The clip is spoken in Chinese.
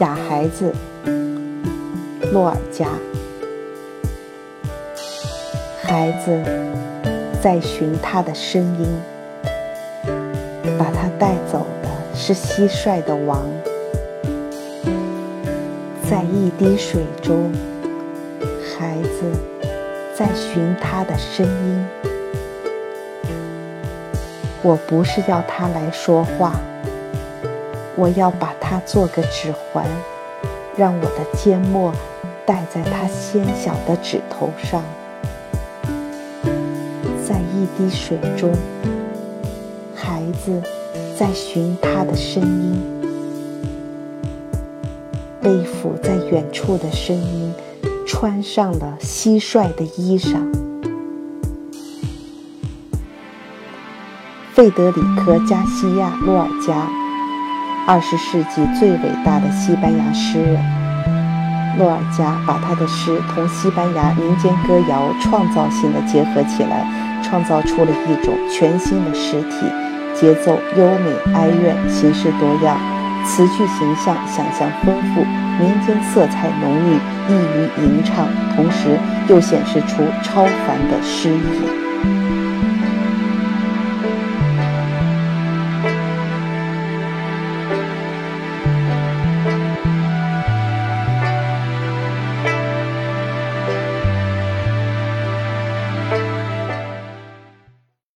哑孩子，洛尔加。孩子在寻他的声音，把他带走的是蟋蟀的王。在一滴水中，孩子在寻他的声音。我不是要他来说话。我要把它做个指环，让我的缄默戴在他纤小的指头上。在一滴水中，孩子在寻他的声音，背负在远处的声音，穿上了蟋蟀的衣裳。费德里科·加西亚·洛尔加。二十世纪最伟大的西班牙诗人洛尔加，把他的诗同西班牙民间歌谣创造性的结合起来，创造出了一种全新的诗体，节奏优美哀怨，形式多样，词句形象，想象丰富，民间色彩浓郁，易于吟唱，同时又显示出超凡的诗意。